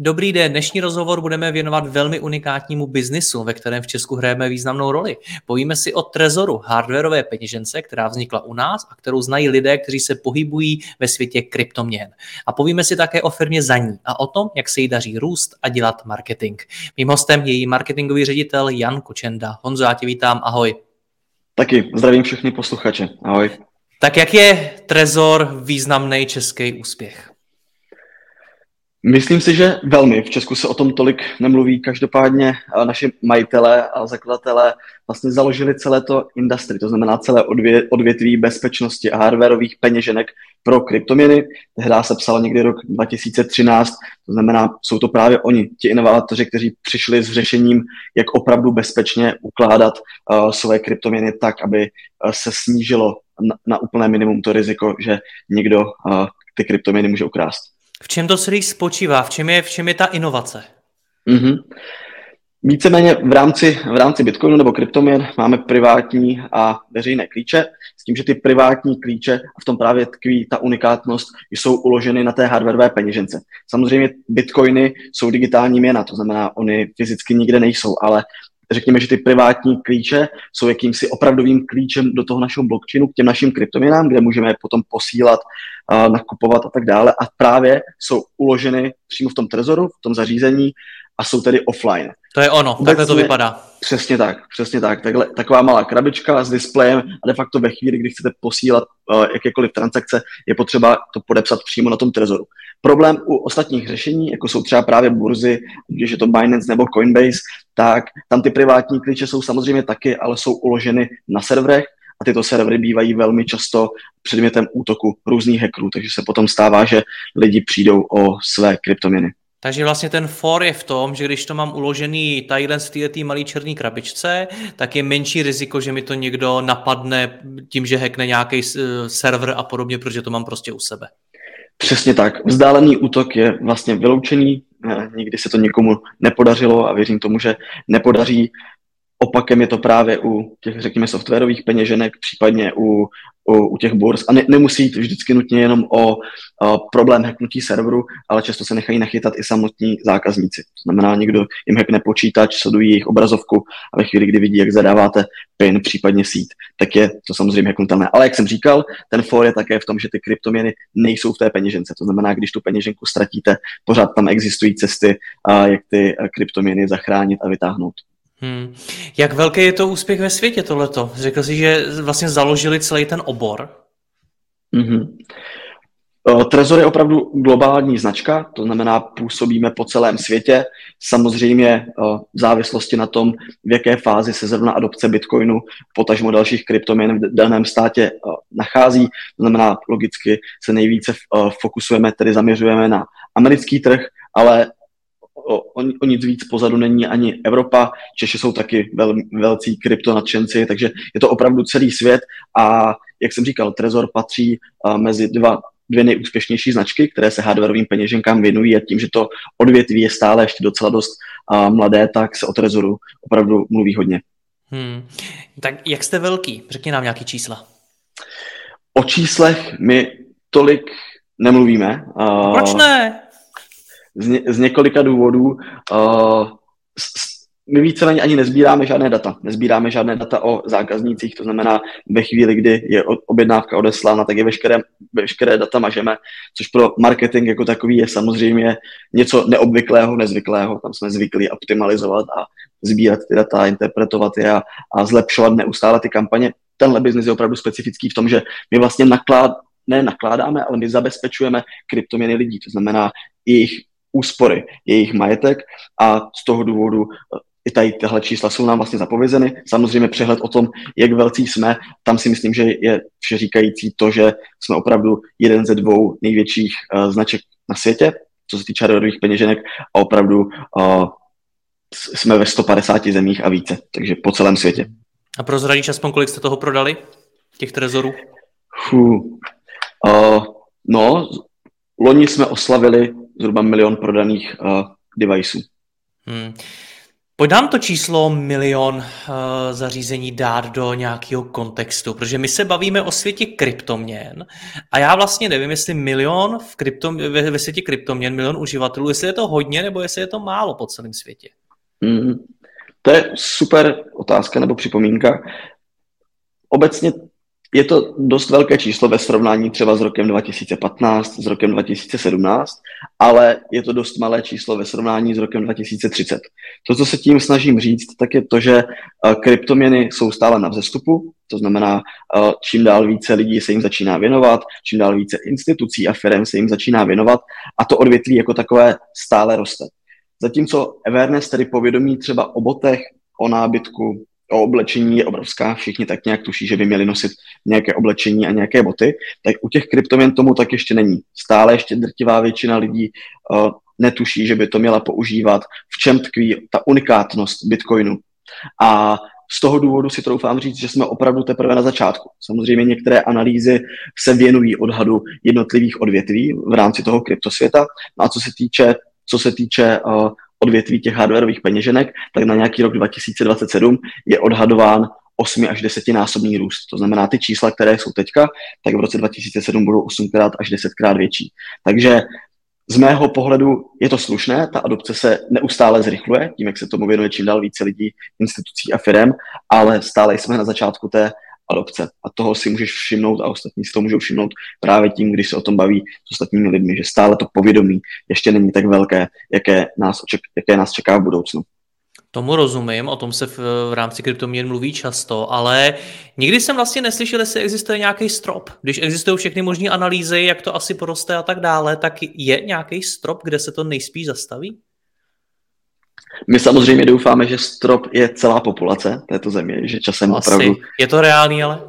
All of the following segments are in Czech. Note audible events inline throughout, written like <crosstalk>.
Dobrý den, dnešní rozhovor budeme věnovat velmi unikátnímu biznisu, ve kterém v Česku hrajeme významnou roli. Povíme si o Trezoru, hardwareové peněžence, která vznikla u nás a kterou znají lidé, kteří se pohybují ve světě kryptoměn. A povíme si také o firmě Zaní a o tom, jak se jí daří růst a dělat marketing. Mým hostem je její marketingový ředitel Jan Kočenda. Honzo, já tě vítám, ahoj. Taky zdravím všechny posluchače, ahoj. Tak jak je Trezor významný český úspěch? Myslím si, že velmi. V Česku se o tom tolik nemluví. Každopádně eh, naši majitelé a zakladatelé vlastně založili celé to industry, to znamená celé odvě, odvětví bezpečnosti a hardwareových peněženek pro kryptoměny. Tehdy se psalo někdy rok 2013, to znamená, jsou to právě oni, ti inovátoři, kteří přišli s řešením, jak opravdu bezpečně ukládat uh, své kryptoměny tak, aby uh, se snížilo na, na úplné minimum to riziko, že někdo uh, ty kryptoměny může ukrást. V čem to celý spočívá? V čem je, v čem je ta inovace? Mm-hmm. Víceméně v rámci, v rámci Bitcoinu nebo kryptoměn máme privátní a veřejné klíče, s tím, že ty privátní klíče, a v tom právě tkví ta unikátnost, jsou uloženy na té hardwareové peněžence. Samozřejmě Bitcoiny jsou digitální měna, to znamená, oni fyzicky nikde nejsou, ale řekněme, že ty privátní klíče jsou jakýmsi opravdovým klíčem do toho našeho blockchainu k těm našim kryptoměnám, kde můžeme potom posílat, nakupovat a tak dále. A právě jsou uloženy přímo v tom trezoru, v tom zařízení a jsou tedy offline. To je ono, takhle to vypadá. Přesně tak, přesně tak. Takhle, taková malá krabička s displejem a de facto ve chvíli, kdy chcete posílat uh, jakékoliv transakce, je potřeba to podepsat přímo na tom trezoru. Problém u ostatních řešení, jako jsou třeba právě burzy, když je to Binance nebo Coinbase, tak tam ty privátní klíče jsou samozřejmě taky, ale jsou uloženy na serverech a tyto servery bývají velmi často předmětem útoku různých hackerů, takže se potom stává, že lidi přijdou o své kryptoměny. Takže vlastně ten for je v tom, že když to mám uložený tadyhle v této malé černé krabičce, tak je menší riziko, že mi to někdo napadne tím, že hackne nějaký server a podobně, protože to mám prostě u sebe. Přesně tak. Vzdálený útok je vlastně vyloučený, nikdy se to nikomu nepodařilo a věřím tomu, že nepodaří. Opakem je to právě u těch, řekněme, softwarových peněženek, případně u u, u těch burz a ne, nemusí jít vždycky nutně jenom o, o problém hacknutí serveru, ale často se nechají nachytat i samotní zákazníci. To znamená, někdo jim hackne počítač, sledují jejich obrazovku a ve chvíli, kdy vidí, jak zadáváte PIN, případně síť, tak je to samozřejmě hacknutelné. Ale jak jsem říkal, ten for je také v tom, že ty kryptoměny nejsou v té peněžence. To znamená, když tu peněženku ztratíte, pořád tam existují cesty, a jak ty kryptoměny zachránit a vytáhnout. Hmm. Jak velký je to úspěch ve světě tohleto? Řekl jsi, že vlastně založili celý ten obor? Mm-hmm. Trezor je opravdu globální značka, to znamená, působíme po celém světě. Samozřejmě v závislosti na tom, v jaké fázi se zrovna adopce Bitcoinu, potažmo dalších kryptoměn v daném státě nachází. To znamená, logicky se nejvíce fokusujeme, tedy zaměřujeme na americký trh, ale o, o nic víc pozadu není ani Evropa. Češi jsou taky vel, velcí kryptonadšenci, takže je to opravdu celý svět a jak jsem říkal, Trezor patří uh, mezi dva dvě nejúspěšnější značky, které se hardwareovým peněženkám věnují a tím, že to odvětví je stále ještě docela dost uh, mladé, tak se o Trezoru opravdu mluví hodně. Hmm. Tak jak jste velký? Řekni nám nějaký čísla. O číslech my tolik nemluvíme. Uh, Proč ne? Z, z několika důvodů. Uh, s, my víceméně ani nezbíráme žádné data. Nezbíráme žádné data o zákaznících, to znamená, ve chvíli, kdy je objednávka odeslána, tak je veškeré, veškeré data mažeme, což pro marketing jako takový je samozřejmě něco neobvyklého, nezvyklého. Tam jsme zvyklí optimalizovat a sbírat ty data, interpretovat je a, a zlepšovat neustále ty kampaně. Tenhle biznis je opravdu specifický v tom, že my vlastně naklád, ne nakládáme, ale my zabezpečujeme kryptoměny lidí, to znamená jejich úspory, jejich majetek a z toho důvodu eh, i tady tyhle čísla jsou nám vlastně zapovězeny. Samozřejmě přehled o tom, jak velcí jsme, tam si myslím, že je vše říkající to, že jsme opravdu jeden ze dvou největších uh, značek na světě, co se týče hardwareových peněženek a opravdu uh, jsme ve 150 zemích a více, takže po celém světě. A prozradíš aspoň, kolik jste toho prodali, těch trezorů? Uh, no, loni jsme oslavili zhruba milion prodaných uh, deviceů. Hmm. Pojď nám to číslo milion uh, zařízení dát do nějakého kontextu, protože my se bavíme o světě kryptoměn a já vlastně nevím, jestli milion v kryptom, ve, ve světě kryptoměn, milion uživatelů, jestli je to hodně nebo jestli je to málo po celém světě. Mm, to je super otázka nebo připomínka. Obecně je to dost velké číslo ve srovnání třeba s rokem 2015, s rokem 2017, ale je to dost malé číslo ve srovnání s rokem 2030. To, co se tím snažím říct, tak je to, že eh, kryptoměny jsou stále na vzestupu, to znamená, eh, čím dál více lidí se jim začíná věnovat, čím dál více institucí a firm se jim začíná věnovat a to odvětví jako takové stále roste. Zatímco awareness, tedy povědomí třeba o botech, o nábytku, o oblečení je obrovská, všichni tak nějak tuší, že by měli nosit nějaké oblečení a nějaké boty, tak u těch kryptoměn tomu tak ještě není. Stále ještě drtivá většina lidí uh, netuší, že by to měla používat, v čem tkví ta unikátnost Bitcoinu. A z toho důvodu si troufám říct, že jsme opravdu teprve na začátku. Samozřejmě některé analýzy se věnují odhadu jednotlivých odvětví v rámci toho kryptosvěta. No a co se týče, co se týče uh, odvětví těch hardwareových peněženek, tak na nějaký rok 2027 je odhadován 8 až 10 násobný růst. To znamená, ty čísla, které jsou teďka, tak v roce 2007 budou 8krát až 10krát větší. Takže z mého pohledu je to slušné, ta adopce se neustále zrychluje, tím, jak se tomu věnuje čím dál více lidí, institucí a firm, ale stále jsme na začátku té adopce. A toho si můžeš všimnout a ostatní si to můžou všimnout právě tím, když se o tom baví s ostatními lidmi, že stále to povědomí ještě není tak velké, jaké nás, oček, jaké nás čeká v budoucnu. Tomu rozumím, o tom se v, v rámci kryptoměn mluví často, ale nikdy jsem vlastně neslyšel, jestli existuje nějaký strop. Když existují všechny možné analýzy, jak to asi poroste a tak dále, tak je nějaký strop, kde se to nejspíš zastaví? My samozřejmě doufáme, že strop je celá populace této země, že časem Asi. opravdu... Je to reálný, ale?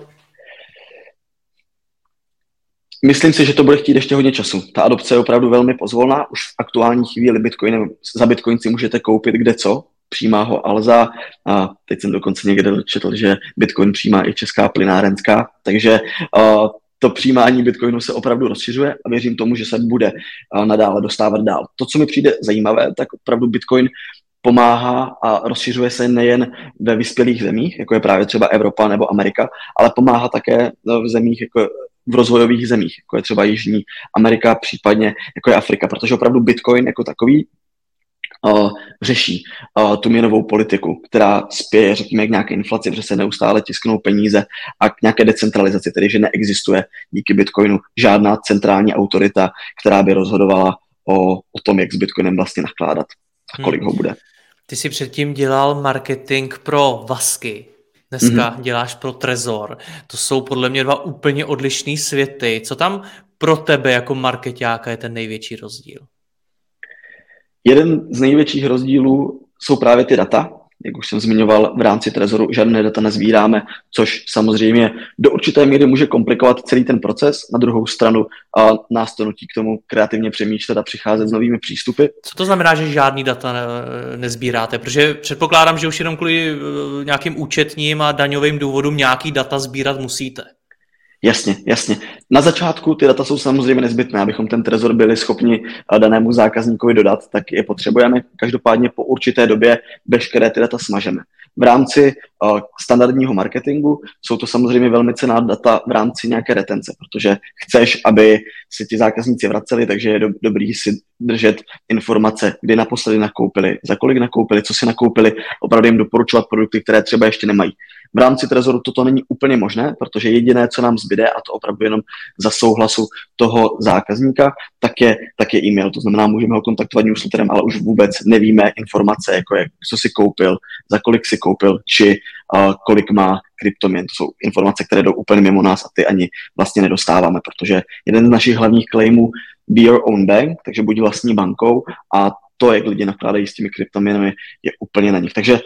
Myslím si, že to bude chtít ještě hodně času. Ta adopce je opravdu velmi pozvolná. Už v aktuální chvíli Bitcoin, za Bitcoin si můžete koupit kde co. Přijímá ho Alza a teď jsem dokonce někde četl, že Bitcoin přijímá i česká plynárenská. Takže uh, to přijímání Bitcoinu se opravdu rozšiřuje a věřím tomu, že se bude uh, nadále dostávat dál. To, co mi přijde zajímavé, tak opravdu Bitcoin pomáhá a rozšiřuje se nejen ve vyspělých zemích, jako je právě třeba Evropa nebo Amerika, ale pomáhá také v zemích jako v rozvojových zemích, jako je třeba Jižní Amerika, případně jako je Afrika, protože opravdu Bitcoin jako takový uh, řeší uh, tu měnovou politiku, která spěje, řekněme, k nějaké inflaci, protože se neustále tisknou peníze a k nějaké decentralizaci, tedy že neexistuje díky Bitcoinu žádná centrální autorita, která by rozhodovala o, o tom, jak s Bitcoinem vlastně nakládat a kolik hmm. ho bude. Ty jsi předtím dělal marketing pro Vasky. Dneska mm-hmm. děláš pro Trezor. To jsou podle mě dva úplně odlišné světy. Co tam pro tebe jako marketáka je ten největší rozdíl? Jeden z největších rozdílů jsou právě ty data, jak už jsem zmiňoval, v rámci Trezoru žádné data nezbíráme, což samozřejmě do určité míry může komplikovat celý ten proces. Na druhou stranu a nás to nutí k tomu kreativně přemýšlet a přicházet s novými přístupy. Co to znamená, že žádný data ne, nezbíráte? Protože předpokládám, že už jenom kvůli eh, nějakým účetním a daňovým důvodům nějaký data sbírat musíte. Jasně, jasně. Na začátku ty data jsou samozřejmě nezbytné, abychom ten trezor byli schopni eh, danému zákazníkovi dodat, tak je potřebujeme. Každopádně po určité době veškeré ty data smažeme. V rámci uh, standardního marketingu jsou to samozřejmě velmi cená data v rámci nějaké retence, protože chceš, aby si ti zákazníci vraceli, takže je do, dobrý si držet informace, kdy naposledy nakoupili, za kolik nakoupili, co si nakoupili, opravdu jim doporučovat produkty, které třeba ještě nemají. V rámci Trezoru toto není úplně možné, protože jediné, co nám zbyde, a to opravdu jenom za souhlasu toho zákazníka, tak je, tak je e-mail. To znamená, můžeme ho kontaktovat newsletterem, ale už vůbec nevíme informace, jako je, co si koupil, za kolik si koupil, či uh, kolik má kryptoměn. To jsou informace, které jdou úplně mimo nás a ty ani vlastně nedostáváme, protože jeden z našich hlavních claimů be your own bank, takže buď vlastní bankou a to, jak lidi nakládají s těmi kryptoměnami, je úplně na nich. Takže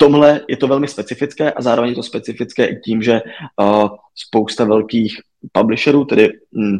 tomhle je to velmi specifické a zároveň je to specifické i tím, že uh, spousta velkých publisherů, tedy hm,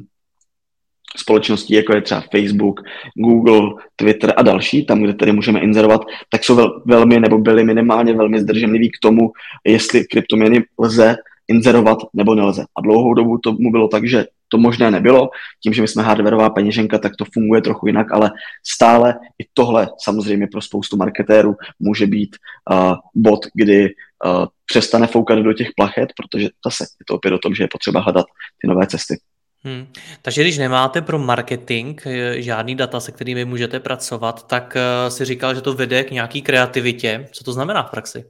společností, jako je třeba Facebook, Google, Twitter a další, tam, kde tedy můžeme inzerovat, tak jsou vel, velmi nebo byli minimálně velmi zdrženliví k tomu, jestli kryptoměny lze inzerovat nebo nelze. A dlouhou dobu to mu bylo tak, že to možné nebylo. Tím, že my jsme hardwareová peněženka, tak to funguje trochu jinak, ale stále i tohle samozřejmě pro spoustu marketérů může být uh, bod, kdy uh, přestane foukat do těch plachet, protože zase je to opět o tom, že je potřeba hledat ty nové cesty. Hmm. Takže když nemáte pro marketing eh, žádný data, se kterými můžete pracovat, tak si říkal, že to vede k nějaký kreativitě. Co to znamená v praxi?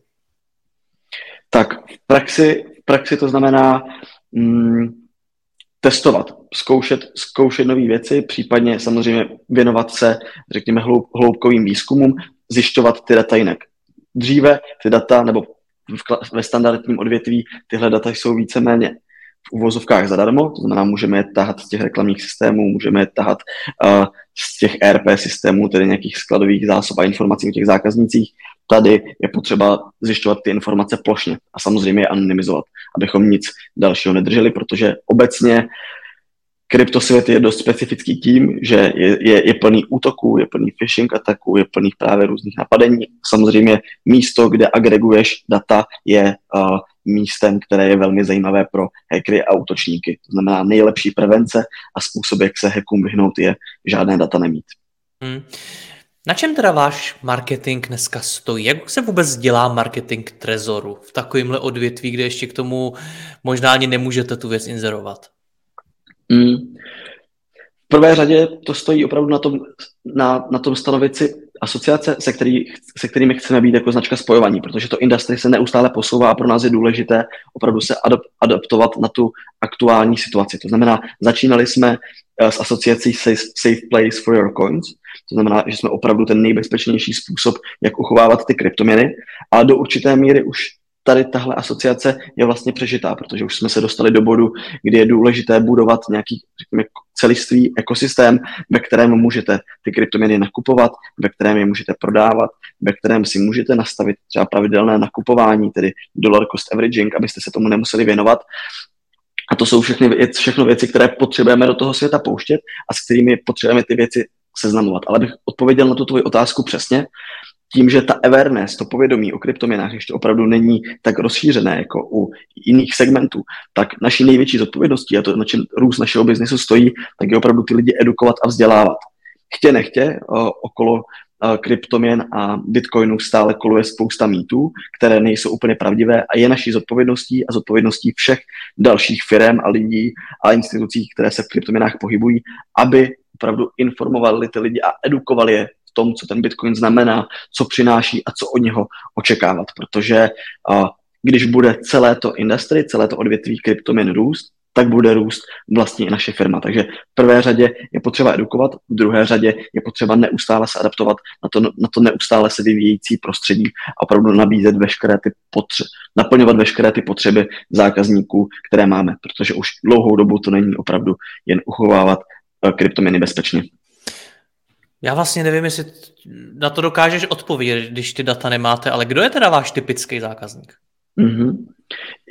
Tak v praxi, v praxi to znamená mm, testovat, zkoušet, zkoušet nové věci, případně samozřejmě věnovat se, řekněme, hloub, hloubkovým výzkumům, zjišťovat ty data jinak. Dříve ty data, nebo v, ve standardním odvětví tyhle data jsou víceméně uvozovkách zadarmo, to znamená, můžeme je tahat z těch reklamních systémů, můžeme je tahat uh, z těch ERP systémů, tedy nějakých skladových zásob a informací o těch zákaznicích. Tady je potřeba zjišťovat ty informace plošně a samozřejmě je anonymizovat, abychom nic dalšího nedrželi, protože obecně kryptosvět je dost specifický tím, že je, je, je plný útoků, je plný phishing ataků, je plný právě různých napadení. Samozřejmě místo, kde agreguješ data, je uh, místem, které je velmi zajímavé pro hackery a útočníky. To znamená, nejlepší prevence a způsob, jak se hackům vyhnout, je žádné data nemít. Hmm. Na čem teda váš marketing dneska stojí? Jak se vůbec dělá marketing Trezoru v takovémhle odvětví, kde ještě k tomu možná ani nemůžete tu věc inzerovat? Hmm. V prvé řadě to stojí opravdu na tom, na, na tom stanovit si asociace, se, který, se kterými chceme být jako značka spojovaní, protože to industry se neustále posouvá a pro nás je důležité opravdu se adap, adaptovat na tu aktuální situaci. To znamená, začínali jsme eh, s asociací Safe, Safe Place for Your Coins, to znamená, že jsme opravdu ten nejbezpečnější způsob, jak uchovávat ty kryptoměny, ale do určité míry už tady tahle asociace je vlastně přežitá, protože už jsme se dostali do bodu, kdy je důležité budovat nějaký, řekněme, celistvý ekosystém, ve kterém můžete ty kryptoměny nakupovat, ve kterém je můžete prodávat, ve kterém si můžete nastavit třeba pravidelné nakupování, tedy dollar cost averaging, abyste se tomu nemuseli věnovat. A to jsou všechny, všechno věci, které potřebujeme do toho světa pouštět a s kterými potřebujeme ty věci seznamovat. Ale bych odpověděl na tu tvoji otázku přesně, tím, že ta awareness, to povědomí o kryptoměnách ještě opravdu není tak rozšířené jako u jiných segmentů, tak naší největší zodpovědností a to, na čem růst našeho biznesu stojí, tak je opravdu ty lidi edukovat a vzdělávat. Chtě nechtě okolo kryptoměn a bitcoinu stále koluje spousta mýtů, které nejsou úplně pravdivé a je naší zodpovědností a zodpovědností všech dalších firm a lidí a institucí, které se v kryptoměnách pohybují, aby opravdu informovali ty lidi a edukovali je tom, co ten Bitcoin znamená, co přináší a co od něho očekávat. Protože když bude celé to industry, celé to odvětví kryptoměn růst, tak bude růst vlastně i naše firma. Takže v prvé řadě je potřeba edukovat, v druhé řadě je potřeba neustále se adaptovat na to, na to neustále se vyvíjející prostředí a opravdu nabízet veškeré ty potřeby, naplňovat veškeré ty potřeby zákazníků, které máme, protože už dlouhou dobu to není opravdu jen uchovávat kryptoměny bezpečně. Já vlastně nevím, jestli na to dokážeš odpovědět, když ty data nemáte, ale kdo je teda váš typický zákazník? Mm-hmm.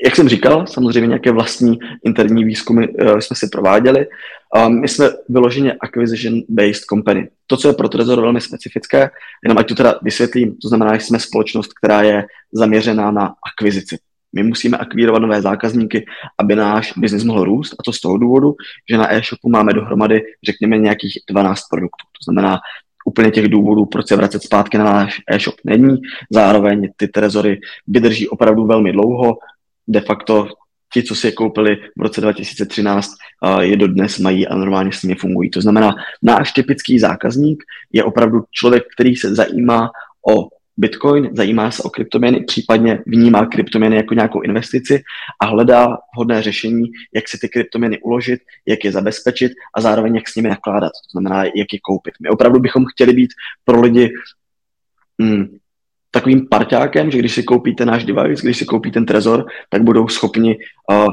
Jak jsem říkal, samozřejmě nějaké vlastní interní výzkumy uh, jsme si prováděli. Um, my jsme vyloženě acquisition-based company. To, co je pro Trezor velmi specifické, jenom ať to teda vysvětlím, to znamená, že jsme společnost, která je zaměřená na akvizici. My musíme akvírovat nové zákazníky, aby náš biznis mohl růst a to z toho důvodu, že na e-shopu máme dohromady, řekněme, nějakých 12 produktů. To znamená, úplně těch důvodů, proč se vracet zpátky na náš e-shop není. Zároveň ty trezory vydrží opravdu velmi dlouho. De facto ti, co si je koupili v roce 2013, je dodnes mají a normálně s nimi fungují. To znamená, náš typický zákazník je opravdu člověk, který se zajímá o Bitcoin, zajímá se o kryptoměny, případně vnímá kryptoměny jako nějakou investici a hledá vhodné řešení, jak si ty kryptoměny uložit, jak je zabezpečit a zároveň jak s nimi nakládat, to znamená, jak je koupit. My opravdu bychom chtěli být pro lidi hmm, takovým parťákem, že když si koupíte náš device, když si koupí ten trezor, tak budou schopni uh,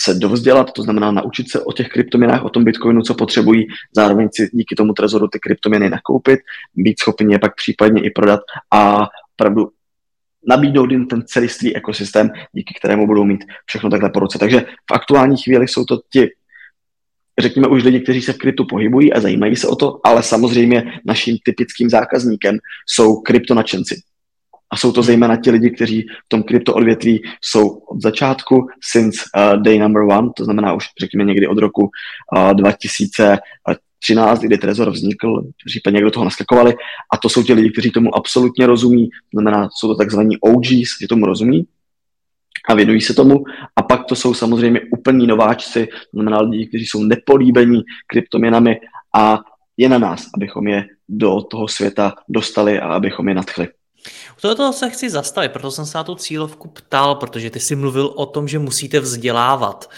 se dovzdělat, to znamená naučit se o těch kryptoměnách, o tom Bitcoinu, co potřebují, zároveň si díky tomu trezoru ty kryptoměny nakoupit, být schopni je pak případně i prodat a opravdu nabídnout jim ten celistvý ekosystém, díky kterému budou mít všechno takhle po ruce. Takže v aktuální chvíli jsou to ti, řekněme už lidi, kteří se v kryptu pohybují a zajímají se o to, ale samozřejmě naším typickým zákazníkem jsou kryptonačenci. A jsou to zejména ti lidi, kteří v tom krypto odvětví jsou od začátku, since uh, day number one, to znamená už řekněme někdy od roku uh, 2013, kdy Trezor vznikl, případně někdo toho naskakovali. A to jsou ti lidi, kteří tomu absolutně rozumí, znamená, jsou to takzvaní OGs, že tomu rozumí a věnují se tomu. A pak to jsou samozřejmě úplní nováčci, znamená lidi, kteří jsou nepolíbení kryptoměnami a je na nás, abychom je do toho světa dostali a abychom je nadchli. U toho se chci zastavit, proto jsem se na tu cílovku ptal, protože ty jsi mluvil o tom, že musíte vzdělávat.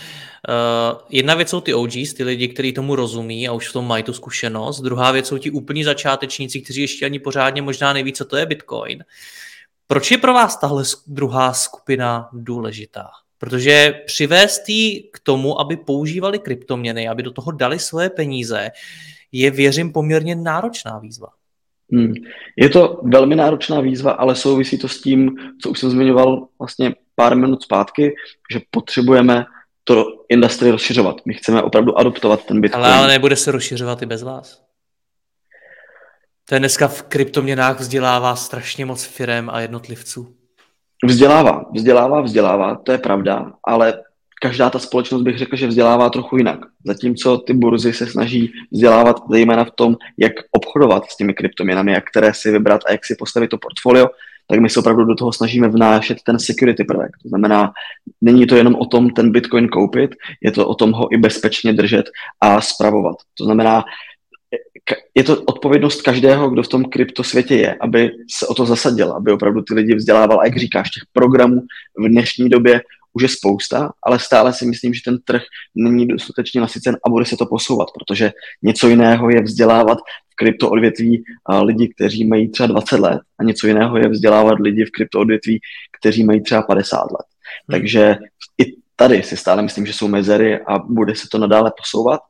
Uh, jedna věc jsou ty OGs, ty lidi, kteří tomu rozumí a už v tom mají tu zkušenost. Druhá věc jsou ti úplní začátečníci, kteří ještě ani pořádně možná neví, co to je Bitcoin. Proč je pro vás tahle druhá skupina důležitá? Protože přivést jí k tomu, aby používali kryptoměny, aby do toho dali svoje peníze, je, věřím, poměrně náročná výzva. Hmm. Je to velmi náročná výzva, ale souvisí to s tím, co už jsem zmiňoval vlastně pár minut zpátky, že potřebujeme to industry rozšiřovat. My chceme opravdu adoptovat ten Bitcoin. Ale, ale nebude se rozšiřovat i bez vás. To je dneska v kryptoměnách vzdělává strašně moc firem a jednotlivců. Vzdělává, vzdělává, vzdělává, to je pravda, ale každá ta společnost bych řekl, že vzdělává trochu jinak. Zatímco ty burzy se snaží vzdělávat zejména v tom, jak obchodovat s těmi kryptoměnami, jak které si vybrat a jak si postavit to portfolio, tak my se opravdu do toho snažíme vnášet ten security prvek. To znamená, není to jenom o tom ten Bitcoin koupit, je to o tom ho i bezpečně držet a spravovat. To znamená, je to odpovědnost každého, kdo v tom kryptosvětě je, aby se o to zasadil, aby opravdu ty lidi vzdělával. A jak říkáš, těch programů v dnešní době už je spousta, ale stále si myslím, že ten trh není dostatečně nasycen a bude se to posouvat, protože něco jiného je vzdělávat v kryptoodvětví lidi, kteří mají třeba 20 let a něco jiného je vzdělávat lidi v kryptoodvětví, kteří mají třeba 50 let. Hmm. Takže i tady si stále myslím, že jsou mezery a bude se to nadále posouvat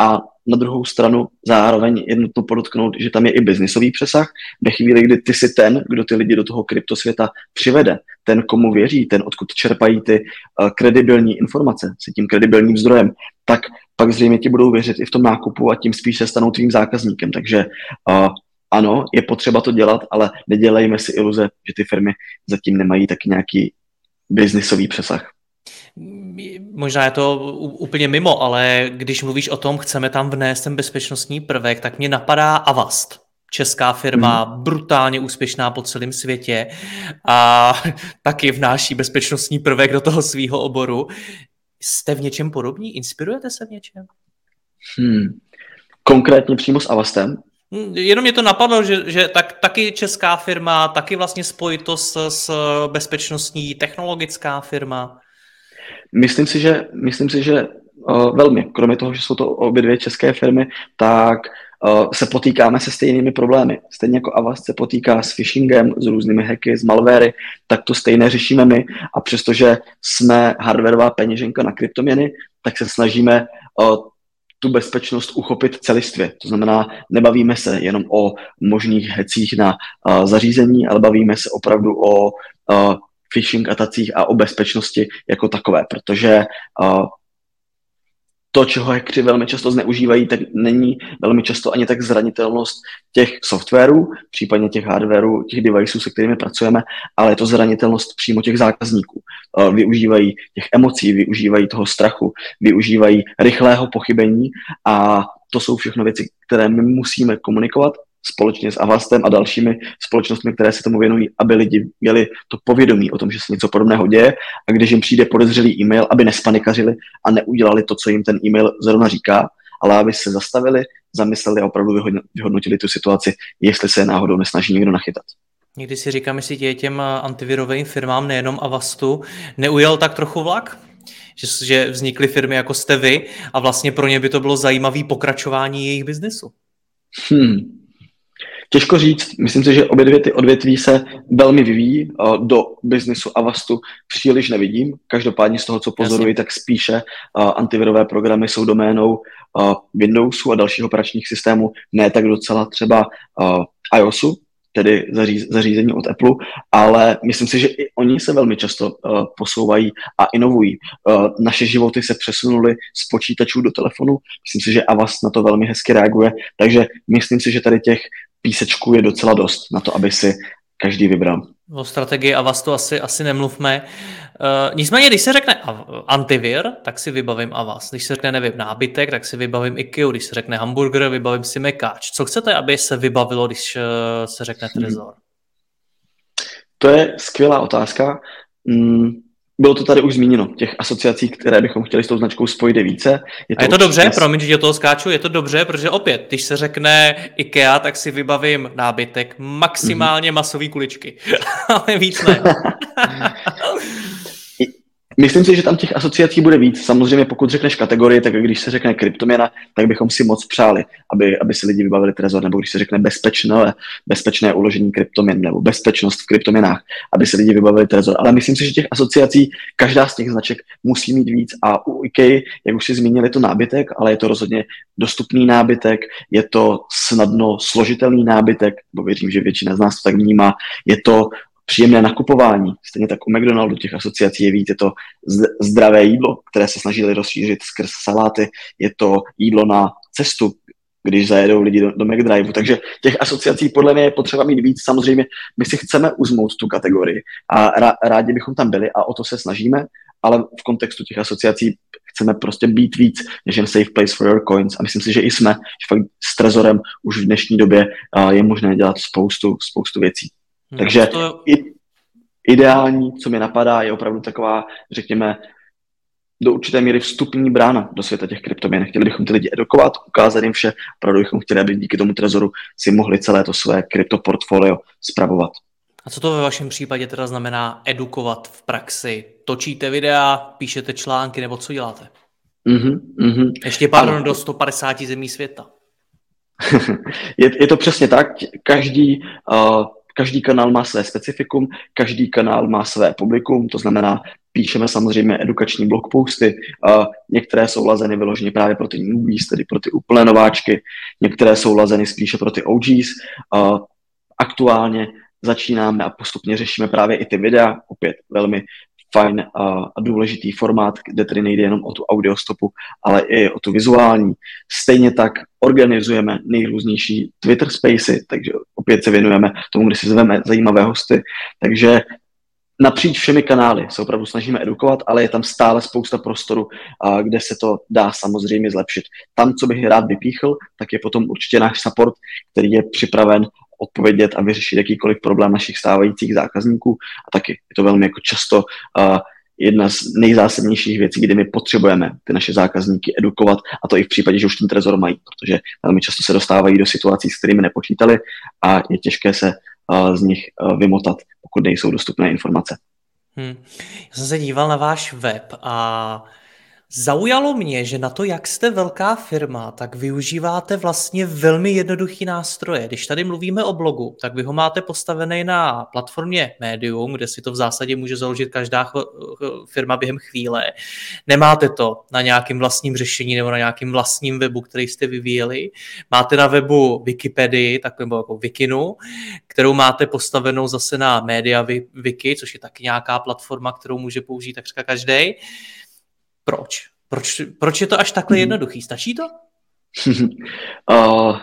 a na druhou stranu zároveň je nutno podotknout, že tam je i biznisový přesah. Ve chvíli, kdy ty si ten, kdo ty lidi do toho kryptosvěta přivede, ten, komu věří, ten, odkud čerpají ty uh, kredibilní informace, se tím kredibilním zdrojem, tak pak zřejmě ti budou věřit i v tom nákupu a tím spíš se stanou tvým zákazníkem. Takže uh, ano, je potřeba to dělat, ale nedělejme si iluze, že ty firmy zatím nemají taky nějaký biznisový přesah. Možná je to úplně mimo, ale když mluvíš o tom, chceme tam vnést ten bezpečnostní prvek, tak mě napadá Avast. Česká firma, hmm. brutálně úspěšná po celém světě a <laughs> taky vnáší bezpečnostní prvek do toho svého oboru. Jste v něčem podobní? Inspirujete se v něčem? Hmm. Konkrétně přímo s Avastem? Hm, jenom mě to napadlo, že, že tak, taky česká firma, taky vlastně spojitost s, s bezpečnostní technologická firma. Myslím si, že, myslím si, že uh, velmi, kromě toho, že jsou to obě dvě české firmy, tak uh, se potýkáme se stejnými problémy. Stejně jako Avast se potýká s phishingem, s různými hacky, s malwary, tak to stejné řešíme my a přestože jsme hardwareová peněženka na kryptoměny, tak se snažíme uh, tu bezpečnost uchopit celistvě. To znamená, nebavíme se jenom o možných hecích na uh, zařízení, ale bavíme se opravdu o uh, phishing atacích a o bezpečnosti jako takové, protože uh, to, čeho hackři velmi často zneužívají, tak není velmi často ani tak zranitelnost těch softwarů, případně těch hardwareů, těch deviceů, se kterými pracujeme, ale je to zranitelnost přímo těch zákazníků. Využívají těch emocí, využívají toho strachu, využívají rychlého pochybení a to jsou všechno věci, které my musíme komunikovat společně s Avastem a dalšími společnostmi, které se tomu věnují, aby lidi měli to povědomí o tom, že se něco podobného děje a když jim přijde podezřelý e-mail, aby nespanikařili a neudělali to, co jim ten e-mail zrovna říká, ale aby se zastavili, zamysleli a opravdu vyhodnotili tu situaci, jestli se náhodou nesnaží někdo nachytat. Někdy si říkám, jestli tě těm antivirovým firmám, nejenom Avastu, neujel tak trochu vlak? Že, že vznikly firmy jako jste vy a vlastně pro ně by to bylo zajímavé pokračování jejich biznesu. Hmm, Těžko říct, myslím si, že obě dvě ty odvětví se velmi vyvíjí. Do biznisu Avastu příliš nevidím. Každopádně z toho, co pozoruji, Jasně. tak spíše antivirové programy jsou doménou Windowsu a dalších operačních systémů, ne tak docela třeba iOSu, tedy zařízení od Apple, ale myslím si, že i oni se velmi často uh, posouvají a inovují. Uh, naše životy se přesunuly z počítačů do telefonu, myslím si, že Avast na to velmi hezky reaguje, takže myslím si, že tady těch písečků je docela dost na to, aby si každý vybral. O strategii Avastu asi, asi nemluvme. Uh, nicméně, když se řekne antivir, tak si vybavím Avast. Když se řekne, nevím, nábytek, tak si vybavím IKEA. Když se řekne hamburger, vybavím si mekáč. Co chcete, aby se vybavilo, když uh, se řekne Trezor? To je skvělá otázka. Mm, bylo to tady už zmíněno, těch asociací, které bychom chtěli s tou značkou spojit je více. Je to a je to dobře, dnes... promiň, že do toho skáču, je to dobře, protože opět, když se řekne IKEA, tak si vybavím nábytek, maximálně mm-hmm. masové kuličky, <laughs> ale víc ne. <laughs> Myslím si, že tam těch asociací bude víc. Samozřejmě, pokud řekneš kategorii, tak když se řekne kryptoměna, tak bychom si moc přáli, aby, aby si lidi vybavili trezor, nebo když se řekne bezpečné, bezpečné uložení kryptoměn nebo bezpečnost v kryptoměnách, aby si lidi vybavili trezor. Ale myslím si, že těch asociací, každá z těch značek musí mít víc. A u IKEA, jak už si zmínili, to nábytek, ale je to rozhodně dostupný nábytek, je to snadno složitelný nábytek, bo věřím, že většina z nás to tak vnímá, je to příjemné nakupování. Stejně tak u McDonaldu těch asociací je víc, je to zdravé jídlo, které se snažili rozšířit skrz saláty, je to jídlo na cestu, když zajedou lidi do, do McDrive. Takže těch asociací podle mě je potřeba mít víc. Samozřejmě my si chceme uzmout tu kategorii a rádi bychom tam byli a o to se snažíme, ale v kontextu těch asociací chceme prostě být víc než jen safe place for your coins a myslím si, že i jsme, že fakt s Trezorem už v dnešní době je možné dělat spoustu, spoustu věcí. Hmm, Takže to... ideální, co mi napadá, je opravdu taková, řekněme, do určité míry vstupní brána do světa těch kryptoměn. Chtěli bychom ty lidi edukovat, ukázat jim vše, opravdu bychom chtěli, aby díky tomu trezoru si mohli celé to své kryptoportfolio spravovat. A co to ve vašem případě teda znamená edukovat v praxi? Točíte videa, píšete články nebo co děláte? Mm-hmm, mm-hmm. Ještě pardon, do 150 zemí světa. <laughs> je, je to přesně tak. Každý uh, Každý kanál má své specifikum, každý kanál má své publikum, to znamená, píšeme samozřejmě edukační blogposty, uh, některé jsou lazeny vyloženě právě pro ty newbies, tedy pro ty úplné nováčky, některé jsou lazeny spíše pro ty OGs. Uh, aktuálně začínáme a postupně řešíme právě i ty videa, opět velmi fajn a, důležitý formát, kde tedy nejde jenom o tu audiostopu, ale i o tu vizuální. Stejně tak organizujeme nejrůznější Twitter spacey, takže opět se věnujeme tomu, kde si zveme zajímavé hosty. Takže napříč všemi kanály se opravdu snažíme edukovat, ale je tam stále spousta prostoru, kde se to dá samozřejmě zlepšit. Tam, co bych rád vypíchl, tak je potom určitě náš support, který je připraven odpovědět a vyřešit jakýkoliv problém našich stávajících zákazníků. A taky je to velmi jako často uh, jedna z nejzásadnějších věcí, kdy my potřebujeme ty naše zákazníky edukovat, a to i v případě, že už ten trezor mají, protože velmi často se dostávají do situací, s kterými nepočítali a je těžké se uh, z nich uh, vymotat, pokud nejsou dostupné informace. Hmm. Já jsem se díval na váš web a Zaujalo mě, že na to, jak jste velká firma, tak využíváte vlastně velmi jednoduchý nástroje. Když tady mluvíme o blogu, tak vy ho máte postavený na platformě Medium, kde si to v zásadě může založit každá firma během chvíle. Nemáte to na nějakým vlastním řešení nebo na nějakým vlastním webu, který jste vyvíjeli. Máte na webu Wikipedii, takovou jako Wikinu, kterou máte postavenou zase na Media Wiki, což je taky nějaká platforma, kterou může použít takřka každý. Proč? Proč, proč je to až takhle hmm. jednoduchý? Stačí to? <laughs> uh,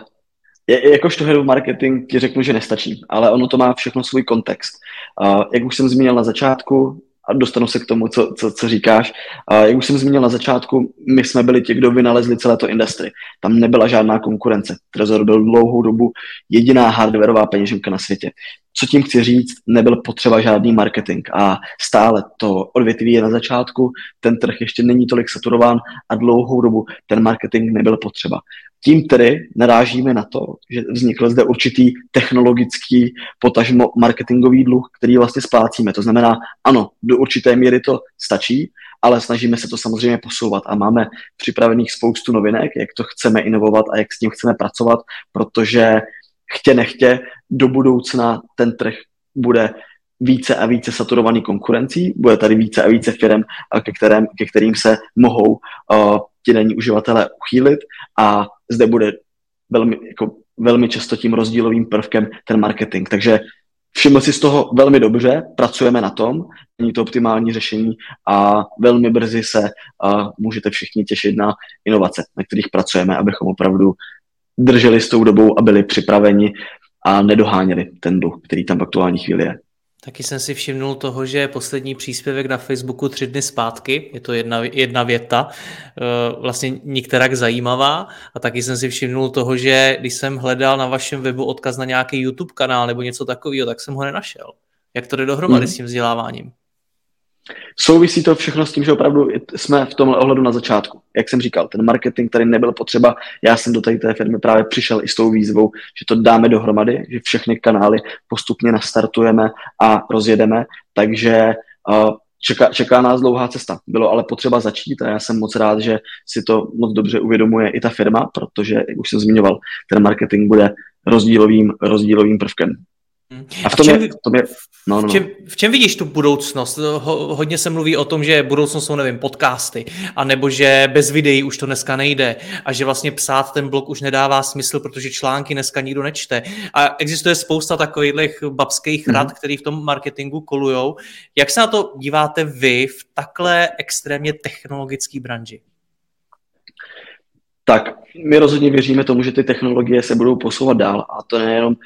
je, jakožto head of marketing ti řeknu, že nestačí, ale ono to má všechno svůj kontext. Uh, jak už jsem zmínil na začátku, a dostanu se k tomu, co, co, co říkáš. Uh, jak už jsem zmínil na začátku, my jsme byli ti, kdo vynalezli celé to industry. Tam nebyla žádná konkurence. Trezor byl dlouhou dobu jediná hardwareová peněženka na světě. Co tím chci říct, nebyl potřeba žádný marketing a stále to odvětví je na začátku, ten trh ještě není tolik saturován a dlouhou dobu ten marketing nebyl potřeba. Tím tedy narážíme na to, že vznikl zde určitý technologický, potažmo marketingový dluh, který vlastně splácíme. To znamená, ano, do určité míry to stačí, ale snažíme se to samozřejmě posouvat a máme připravených spoustu novinek, jak to chceme inovovat a jak s tím chceme pracovat, protože chtě nechtě do budoucna ten trh bude více a více saturovaný konkurencí, bude tady více a více firm, ke, kterém, ke kterým se mohou uh, ti daní uživatelé uchýlit a zde bude velmi, jako, velmi často tím rozdílovým prvkem ten marketing. Takže všiml si z toho velmi dobře, pracujeme na tom, není to optimální řešení a velmi brzy se uh, můžete všichni těšit na inovace, na kterých pracujeme, abychom opravdu drželi s tou dobou a byli připraveni a nedoháněli ten dluh, který tam v aktuální chvíli je. Taky jsem si všimnul toho, že poslední příspěvek na Facebooku tři dny zpátky, je to jedna, jedna věta, eh, vlastně nikterak zajímavá a taky jsem si všimnul toho, že když jsem hledal na vašem webu odkaz na nějaký YouTube kanál nebo něco takového, tak jsem ho nenašel. Jak to jde dohromady hmm. s tím vzděláváním? Souvisí to všechno s tím, že opravdu jsme v tomhle ohledu na začátku. Jak jsem říkal, ten marketing tady nebyl potřeba. Já jsem do té firmy právě přišel i s tou výzvou, že to dáme dohromady, že všechny kanály postupně nastartujeme a rozjedeme. Takže uh, čeká, čeká nás dlouhá cesta. Bylo ale potřeba začít a já jsem moc rád, že si to moc dobře uvědomuje i ta firma, protože, jak už jsem zmiňoval, ten marketing bude rozdílovým, rozdílovým prvkem. A v tom, v čem, je, v tom je, no, no. V, no. čem, v čem vidíš tu budoucnost? Ho, hodně se mluví o tom, že budoucnost jsou, nevím, podcasty, anebo že bez videí už to dneska nejde a že vlastně psát ten blog už nedává smysl, protože články dneska nikdo nečte. A existuje spousta takových babských mm-hmm. rad, které v tom marketingu kolujou. Jak se na to díváte vy v takhle extrémně technologické branži? Tak my rozhodně věříme tomu, že ty technologie se budou posouvat dál a to nejenom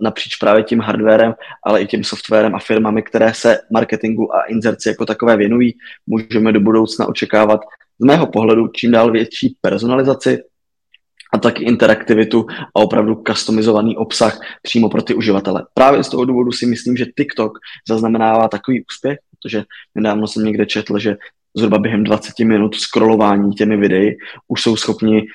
napříč právě tím hardwarem, ale i tím softwarem a firmami, které se marketingu a inzerci jako takové věnují. Můžeme do budoucna očekávat z mého pohledu čím dál větší personalizaci a taky interaktivitu a opravdu customizovaný obsah přímo pro ty uživatele. Právě z toho důvodu si myslím, že TikTok zaznamenává takový úspěch, protože nedávno jsem někde četl, že zhruba během 20 minut scrollování těmi videi už jsou schopni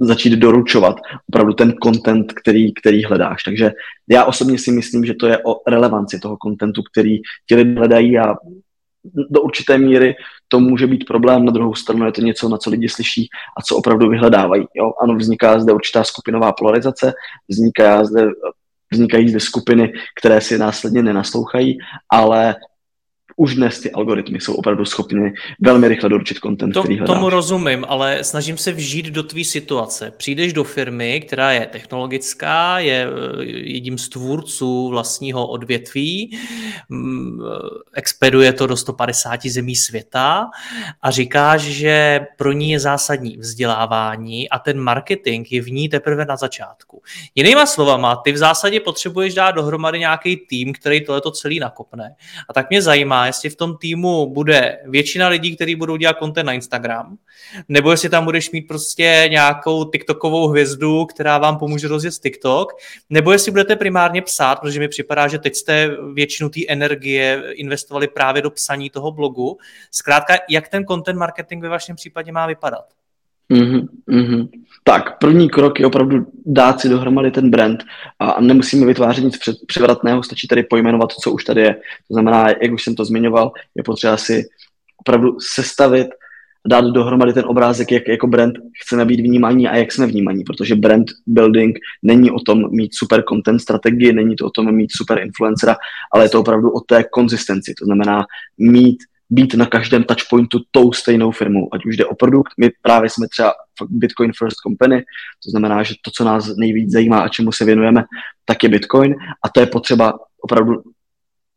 začít doručovat opravdu ten content, který, který hledáš. Takže já osobně si myslím, že to je o relevanci toho contentu, který ti lidé hledají a do určité míry to může být problém, na druhou stranu je to něco, na co lidi slyší a co opravdu vyhledávají. Jo? Ano, vzniká zde určitá skupinová polarizace, vzniká zde, vznikají zde skupiny, které si následně nenaslouchají, ale už dnes ty algoritmy jsou opravdu schopny velmi rychle doručit content, to, který hledáš. Tomu rozumím, ale snažím se vžít do tvý situace. Přijdeš do firmy, která je technologická, je eh, jedním z tvůrců vlastního odvětví, mm, expeduje to do 150 zemí světa a říkáš, že pro ní je zásadní vzdělávání a ten marketing je v ní teprve na začátku. Jinýma slovama, ty v zásadě potřebuješ dát dohromady nějaký tým, který tohleto celý nakopne. A tak mě zajímá, jestli v tom týmu bude většina lidí, kteří budou dělat content na Instagram, nebo jestli tam budeš mít prostě nějakou TikTokovou hvězdu, která vám pomůže rozjet TikTok, nebo jestli budete primárně psát, protože mi připadá, že teď jste většinu té energie investovali právě do psaní toho blogu. Zkrátka, jak ten content marketing ve vašem případě má vypadat? Mm-hmm, mm-hmm. Tak, první krok je opravdu dát si dohromady ten brand a nemusíme vytvářet nic převratného, stačí tady pojmenovat, co už tady je. To znamená, jak už jsem to zmiňoval, je potřeba si opravdu sestavit, dát dohromady ten obrázek, jak jako brand chceme být vnímaní a jak jsme vnímaní, protože brand building není o tom mít super content strategii, není to o tom mít super influencera, ale je to opravdu o té konzistenci, to znamená mít být na každém touchpointu tou stejnou firmou, ať už jde o produkt. My právě jsme třeba Bitcoin First Company, to znamená, že to, co nás nejvíc zajímá a čemu se věnujeme, tak je Bitcoin a to je potřeba opravdu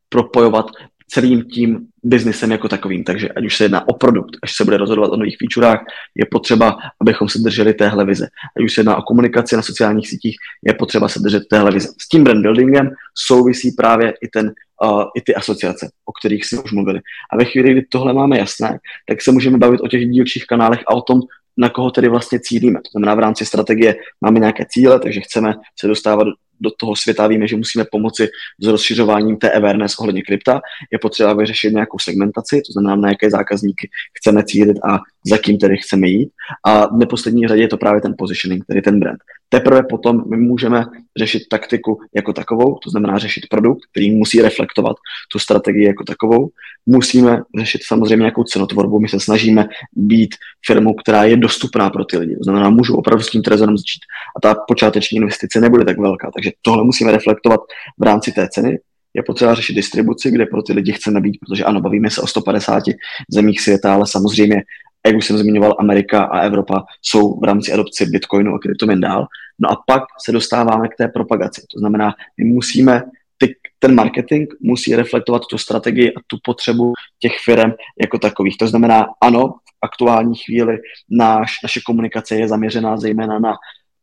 propojovat celým tím biznesem jako takovým. Takže ať už se jedná o produkt, až se bude rozhodovat o nových featurech, je potřeba, abychom se drželi téhle vize. Ať už se jedná o komunikaci na sociálních sítích, je potřeba se držet téhle vize. S tím brand buildingem souvisí právě i, ten, uh, i ty asociace, o kterých jsme už mluvili. A ve chvíli, kdy tohle máme jasné, tak se můžeme bavit o těch dílčích kanálech a o tom, na koho tedy vlastně cílíme. To znamená, v rámci strategie máme nějaké cíle, takže chceme se dostávat do toho světa, víme, že musíme pomoci s rozšiřováním té awareness ohledně krypta, je potřeba vyřešit nějakou segmentaci, to znamená, na jaké zákazníky chceme cílit a za kým tedy chceme jít. A v neposlední řadě je to právě ten positioning, tedy ten brand. Teprve potom my můžeme řešit taktiku jako takovou, to znamená řešit produkt, který musí reflektovat tu strategii jako takovou. Musíme řešit samozřejmě nějakou cenotvorbu. My se snažíme být firmou, která je dostupná pro ty lidi. To znamená, můžu opravdu s tím trezorem začít. A ta počáteční investice nebude tak velká. Takže tohle musíme reflektovat v rámci té ceny. Je potřeba řešit distribuci, kde pro ty lidi chceme být, protože ano, bavíme se o 150 zemích světa, ale samozřejmě jak už jsem zmiňoval, Amerika a Evropa jsou v rámci adopce Bitcoinu a kryptoměn dál. No a pak se dostáváme k té propagaci. To znamená, my musíme, ty, ten marketing musí reflektovat tu strategii a tu potřebu těch firm jako takových. To znamená, ano, v aktuální chvíli náš, naše komunikace je zaměřená zejména na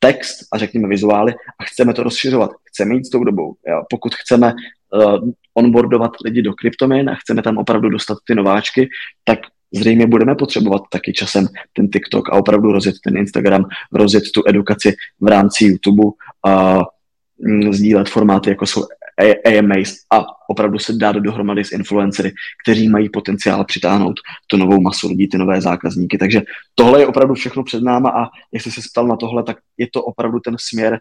text a řekněme vizuály a chceme to rozšiřovat. Chceme jít s tou dobou. Jo? Pokud chceme uh, onboardovat lidi do kryptoměn a chceme tam opravdu dostat ty nováčky, tak zřejmě budeme potřebovat taky časem ten TikTok a opravdu rozjet ten Instagram, rozjet tu edukaci v rámci YouTube a mm, sdílet formáty, jako jsou AMAs a opravdu se dát dohromady s influencery, kteří mají potenciál přitáhnout tu novou masu lidí, ty nové zákazníky. Takže tohle je opravdu všechno před náma a jestli se ptal na tohle, tak je to opravdu ten směr,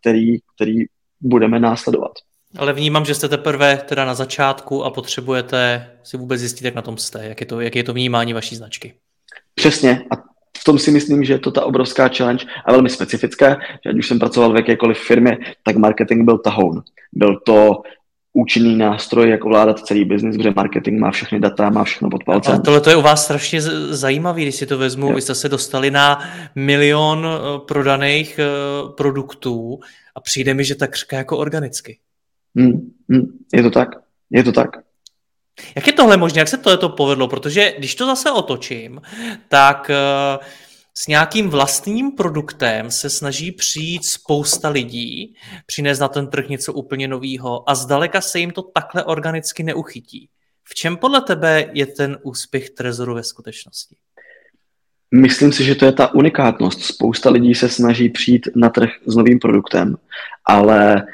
který, který budeme následovat. Ale vnímám, že jste teprve teda na začátku a potřebujete si vůbec zjistit, jak na tom jste, jak je to, jak je to vnímání vaší značky. Přesně a tom si myslím, že je to ta obrovská challenge a velmi specifická, že ať už jsem pracoval v jakékoliv firmě, tak marketing byl tahoun. Byl to účinný nástroj, jak ovládat celý biznis, kde marketing má všechny data, má všechno pod palcem. Ale tohle to je u vás strašně zajímavé, když si to vezmu. Jo. Vy jste se dostali na milion eh, prodaných eh, produktů a přijde mi, že tak jako organicky. Hmm, hmm, je to tak, je to tak. Jak je tohle možné, jak se tohle to povedlo? Protože když to zase otočím, tak uh, s nějakým vlastním produktem se snaží přijít spousta lidí, přinést na ten trh něco úplně nového a zdaleka se jim to takhle organicky neuchytí. V čem podle tebe je ten úspěch Trezoru ve skutečnosti? Myslím si, že to je ta unikátnost. Spousta lidí se snaží přijít na trh s novým produktem, ale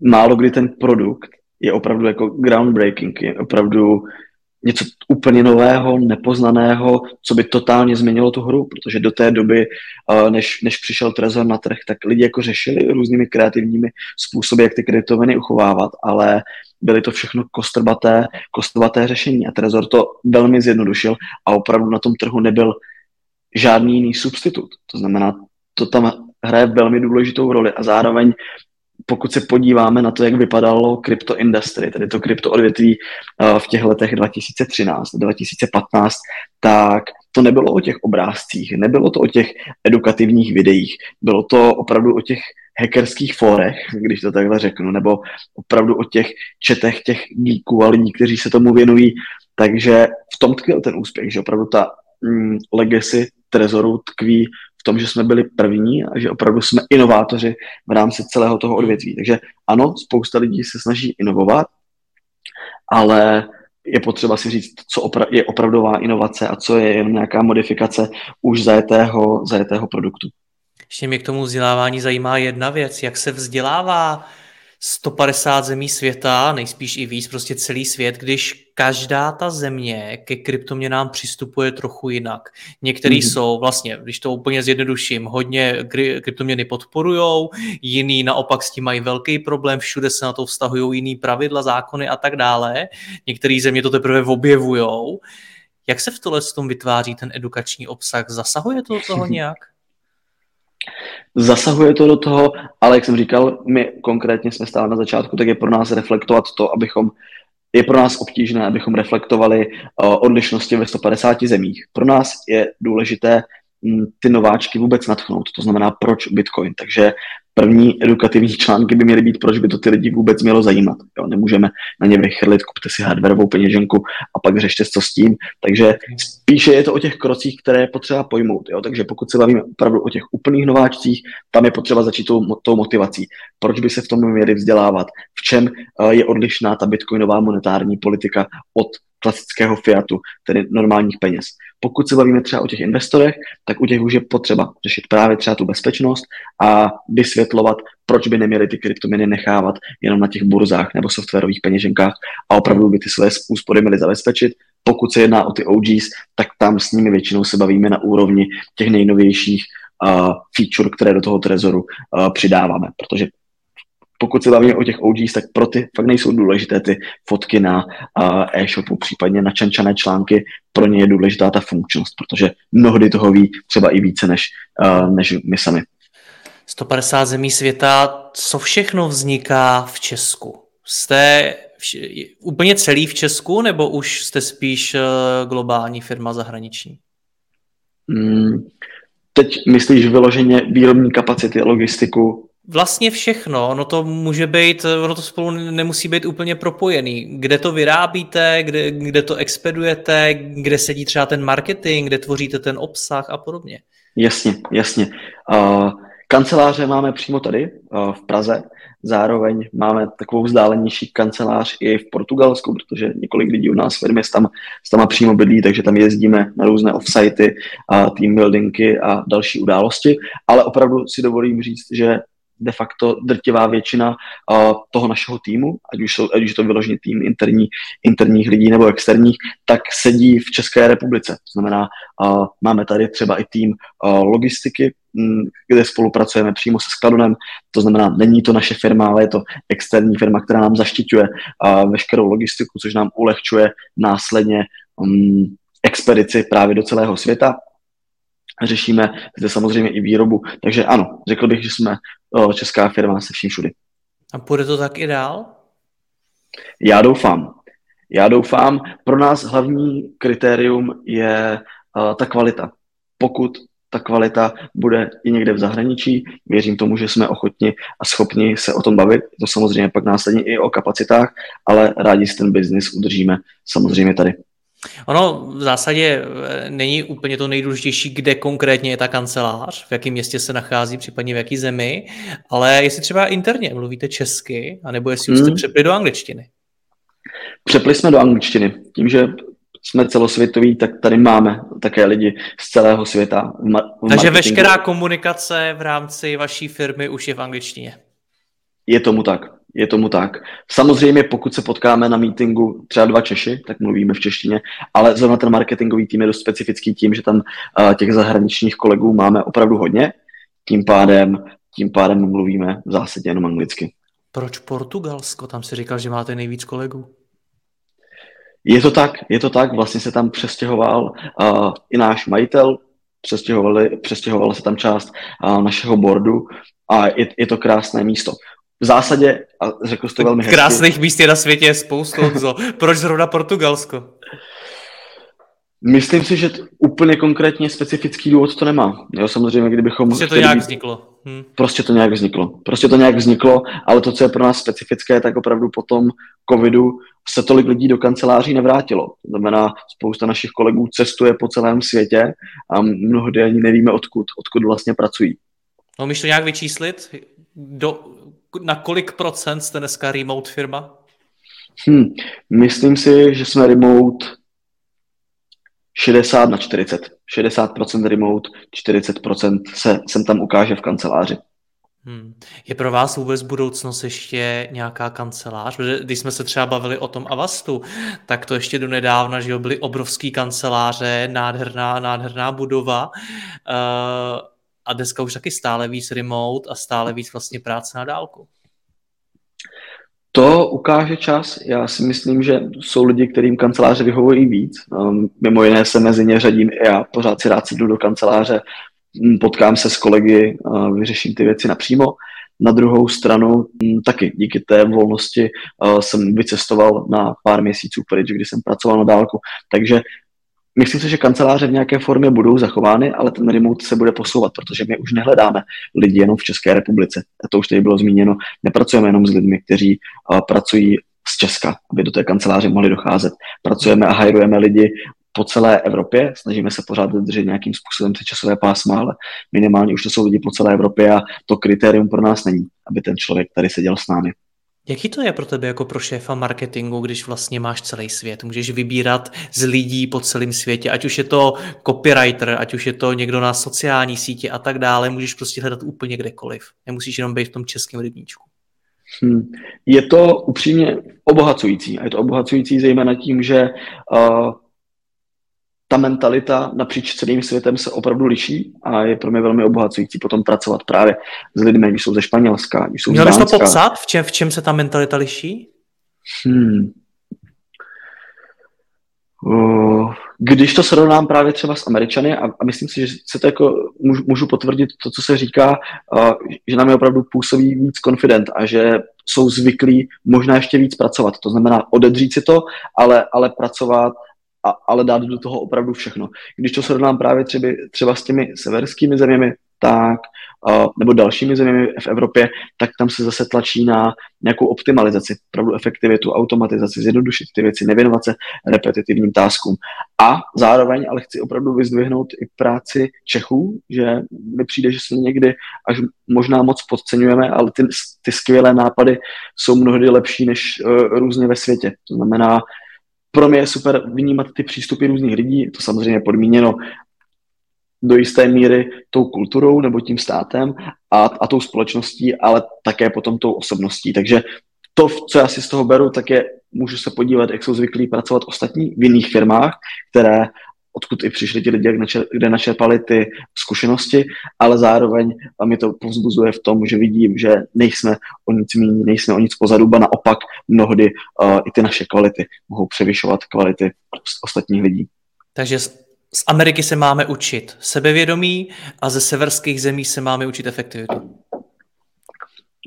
málo kdy ten produkt je opravdu jako groundbreaking, je opravdu něco úplně nového, nepoznaného, co by totálně změnilo tu hru, protože do té doby, eh, než, než přišel Trezor na trh, tak lidi jako řešili různými kreativními způsoby, jak ty kryptoviny uchovávat, ale byly to všechno kostrbaté, kostrbaté řešení a Trezor to velmi zjednodušil a opravdu na tom trhu nebyl žádný jiný substitut. To znamená, to tam hraje velmi důležitou roli a zároveň pokud se podíváme na to, jak vypadalo crypto industry, tedy to krypto odvětví eh, v těch letech 2013, 2015, tak to nebylo o těch obrázcích, nebylo to o těch edukativních videích, bylo to opravdu o těch hackerských fórech, když to takhle řeknu, nebo opravdu o těch četech těch geeků a lidí, kteří se tomu věnují. Takže v tom tkvěl ten úspěch, že opravdu ta mm, legacy Trezoru tkví tom, že jsme byli první a že opravdu jsme inovátoři v rámci celého toho odvětví. Takže ano, spousta lidí se snaží inovovat, ale je potřeba si říct, co opra- je opravdová inovace a co je jen nějaká modifikace už zajetého, zajetého produktu. Ještě mě k tomu vzdělávání zajímá jedna věc, jak se vzdělává 150 zemí světa, nejspíš i víc, prostě celý svět, když každá ta země ke kryptoměnám přistupuje trochu jinak. Některý mm-hmm. jsou vlastně, když to úplně zjednoduším, hodně kryptoměny podporujou, jiný naopak s tím mají velký problém, všude se na to vztahují jiný pravidla, zákony a tak dále. Některé země to teprve objevujou. Jak se v tohle s tom vytváří ten edukační obsah? Zasahuje to do toho <laughs> nějak? Zasahuje to do toho, ale jak jsem říkal, my konkrétně jsme stále na začátku, tak je pro nás reflektovat to, abychom je pro nás obtížné, abychom reflektovali uh, odlišnosti ve 150 zemích. Pro nás je důležité m, ty nováčky vůbec natchnout, to znamená proč Bitcoin. Takže první edukativní články by měly být, proč by to ty lidi vůbec mělo zajímat. Jo, nemůžeme na ně vychrlit, kupte si hardwareovou peněženku a pak řešte co s tím. Takže spíše je to o těch krocích, které je potřeba pojmout. Jo. Takže pokud se bavíme opravdu o těch úplných nováčcích, tam je potřeba začít tou, tou motivací. Proč by se v tom měli vzdělávat? V čem eh, je odlišná ta bitcoinová monetární politika od klasického fiatu, tedy normálních peněz. Pokud se bavíme třeba o těch investorech, tak u těch už je potřeba řešit právě třeba tu bezpečnost a vysvětlovat, proč by neměli ty kryptoměny nechávat jenom na těch burzách nebo softwarových peněženkách a opravdu by ty své úspory měly zabezpečit. Pokud se jedná o ty OGs, tak tam s nimi většinou se bavíme na úrovni těch nejnovějších uh, feature, které do toho trezoru uh, přidáváme, protože pokud se bavíme o těch OGs, tak pro ty fakt nejsou důležité ty fotky na uh, e-shopu, případně na čančané články, pro ně je důležitá ta funkčnost, protože mnohdy toho ví třeba i více než, uh, než my sami. 150 zemí světa, co všechno vzniká v Česku? Jste vš- úplně celý v Česku, nebo už jste spíš uh, globální firma zahraniční? Hmm, teď myslíš vyloženě výrobní kapacity, logistiku, Vlastně všechno, ono to může být, ono to spolu nemusí být úplně propojený. Kde to vyrábíte, kde, kde to expedujete, kde sedí třeba ten marketing, kde tvoříte ten obsah a podobně. Jasně, jasně. Uh, kanceláře máme přímo tady uh, v Praze, zároveň máme takovou vzdálenější kancelář i v Portugalsku, protože několik lidí u nás v firmě tam, tam přímo bydlí, takže tam jezdíme na různé offsity, uh, team buildingy a další události, ale opravdu si dovolím říct, že de facto drtivá většina uh, toho našeho týmu, ať už, jsou, ať už to vyložený tým interní, interních lidí nebo externích, tak sedí v České republice. To znamená, uh, máme tady třeba i tým uh, logistiky, m, kde spolupracujeme přímo se Skladonem, to znamená, není to naše firma, ale je to externí firma, která nám zaštiťuje uh, veškerou logistiku, což nám ulehčuje následně um, expedici právě do celého světa řešíme zde samozřejmě i výrobu. Takže ano, řekl bych, že jsme česká firma se vším všudy. A půjde to tak i dál? Já doufám. Já doufám. Pro nás hlavní kritérium je uh, ta kvalita. Pokud ta kvalita bude i někde v zahraničí. Věřím tomu, že jsme ochotni a schopni se o tom bavit. To samozřejmě pak následně i o kapacitách, ale rádi si ten biznis udržíme samozřejmě tady. Ono v zásadě eh, není úplně to nejdůležitější, kde konkrétně je ta kancelář, v jakém městě se nachází, případně v jaký zemi, ale jestli třeba interně mluvíte česky, anebo jestli už jste hmm. přepli do angličtiny. Přepli jsme do angličtiny. Tím, že jsme celosvětoví, tak tady máme také lidi z celého světa. V ma- v Takže veškerá komunikace v rámci vaší firmy už je v angličtině. Je tomu tak. Je tomu tak. Samozřejmě, pokud se potkáme na meetingu třeba dva Češi, tak mluvíme v češtině, ale zrovna ten marketingový tým je dost specifický tím, že tam uh, těch zahraničních kolegů máme opravdu hodně, tím pádem, tím pádem mluvíme v zásadě jenom anglicky. Proč Portugalsko? Tam si říkal, že máte nejvíc kolegů. Je to tak, je to tak. Vlastně se tam přestěhoval uh, i náš majitel, přestěhovala se tam část uh, našeho boardu a je, je to krásné místo v zásadě, a řekl jsi to velmi hezky. Krásných míst je na světě je spoustu, Proč zrovna Portugalsko? Myslím si, že t- úplně konkrétně specifický důvod to nemá. Jo, samozřejmě, kdybychom... Prostě to nějak vzniklo. Hm. Prostě to nějak vzniklo. Prostě to nějak vzniklo, ale to, co je pro nás specifické, tak opravdu po tom covidu se tolik lidí do kanceláří nevrátilo. To znamená, spousta našich kolegů cestuje po celém světě a mnohdy ani nevíme, odkud, odkud vlastně pracují. No, to nějak vyčíslit? Do, na kolik procent jste dneska remote firma? Hmm, myslím si, že jsme remote 60 na 40. 60% remote, 40% se sem tam ukáže v kanceláři. Hmm. Je pro vás vůbec budoucnost ještě nějaká kancelář? Protože když jsme se třeba bavili o tom Avastu, tak to ještě do nedávna, že byly obrovský kanceláře, nádherná, nádherná budova. Uh, a dneska už taky stále víc remote a stále víc vlastně práce na dálku. To ukáže čas. Já si myslím, že jsou lidi, kterým kanceláře vyhovují víc. Um, mimo jiné se mezi ně řadím i já. Pořád si rád jdu do kanceláře, mm, potkám se s kolegy, vyřeším ty věci napřímo. Na druhou stranu mm, taky díky té volnosti uh, jsem vycestoval na pár měsíců pryč, kdy jsem pracoval na dálku. Takže Myslím si, že kanceláře v nějaké formě budou zachovány, ale ten remote se bude posouvat, protože my už nehledáme lidi jenom v České republice. A to už tady bylo zmíněno. Nepracujeme jenom s lidmi, kteří uh, pracují z Česka, aby do té kanceláře mohli docházet. Pracujeme a hajrujeme lidi po celé Evropě, snažíme se pořád dodržet nějakým způsobem ty časové pásma, ale minimálně už to jsou lidi po celé Evropě a to kritérium pro nás není, aby ten člověk tady seděl s námi. Jaký to je pro tebe jako pro šéfa marketingu, když vlastně máš celý svět? Můžeš vybírat z lidí po celém světě, ať už je to copywriter, ať už je to někdo na sociální síti a tak dále, můžeš prostě hledat úplně kdekoliv. Nemusíš jenom být v tom českém rybníčku. Hmm. Je to upřímně obohacující. A je to obohacující zejména tím, že uh, ta mentalita napříč celým světem se opravdu liší a je pro mě velmi obohacující potom pracovat právě s lidmi, když jsou ze Španělska, když jsou Měl bys to popsat, v čem, v čem se ta mentalita liší? Hmm. Když to srovnám právě třeba s Američany, a, a myslím si, že se to jako můžu, můžu potvrdit to, co se říká, že nám je opravdu působí víc confident a že jsou zvyklí možná ještě víc pracovat. To znamená odedřít si to, ale, ale pracovat a, ale dát do toho opravdu všechno. Když to srovnám právě třeba, třeba s těmi severskými zeměmi, tak, nebo dalšími zeměmi v Evropě, tak tam se zase tlačí na nějakou optimalizaci, opravdu efektivitu, automatizaci, zjednodušit ty věci, nevěnovat se repetitivním táskům. A zároveň ale chci opravdu vyzdvihnout i práci Čechů, že mi přijde, že se někdy až možná moc podceňujeme, ale ty, ty skvělé nápady jsou mnohdy lepší než uh, různě ve světě. To znamená, pro mě je super vnímat ty přístupy různých lidí, to samozřejmě podmíněno do jisté míry tou kulturou nebo tím státem a, a tou společností, ale také potom tou osobností. Takže to, co já si z toho beru, tak je, můžu se podívat, jak jsou zvyklí pracovat ostatní v jiných firmách, které odkud i přišli ti lidi, kde načerpali ty zkušenosti, ale zároveň mi to povzbuzuje v tom, že vidím, že nejsme o nic méně, nejsme o nic pozadu, ba naopak mnohdy uh, i ty naše kvality mohou převyšovat kvality ostatních lidí. Takže z Ameriky se máme učit sebevědomí a ze severských zemí se máme učit efektivitu.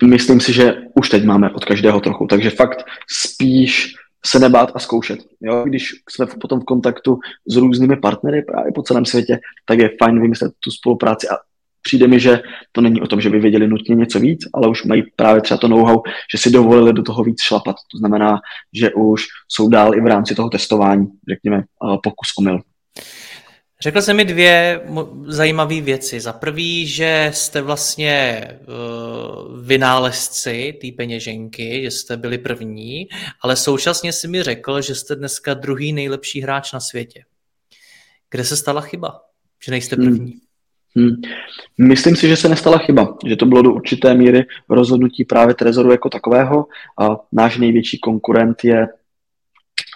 Myslím si, že už teď máme od každého trochu, takže fakt spíš se nebát a zkoušet. Jo? Když jsme potom v kontaktu s různými partnery právě po celém světě, tak je fajn vymyslet tu spolupráci a přijde mi, že to není o tom, že by věděli nutně něco víc, ale už mají právě třeba to know-how, že si dovolili do toho víc šlapat. To znamená, že už jsou dál i v rámci toho testování, řekněme, pokus omyl. Řekl jsi mi dvě zajímavé věci. Za prvý, že jste vlastně uh, vynálezci té peněženky, že jste byli první, ale současně si mi řekl, že jste dneska druhý nejlepší hráč na světě. Kde se stala chyba, že nejste hmm. první? Hmm. Hmm. Myslím si, že se nestala chyba, že to bylo do určité míry rozhodnutí právě Trezoru jako takového. A náš největší konkurent je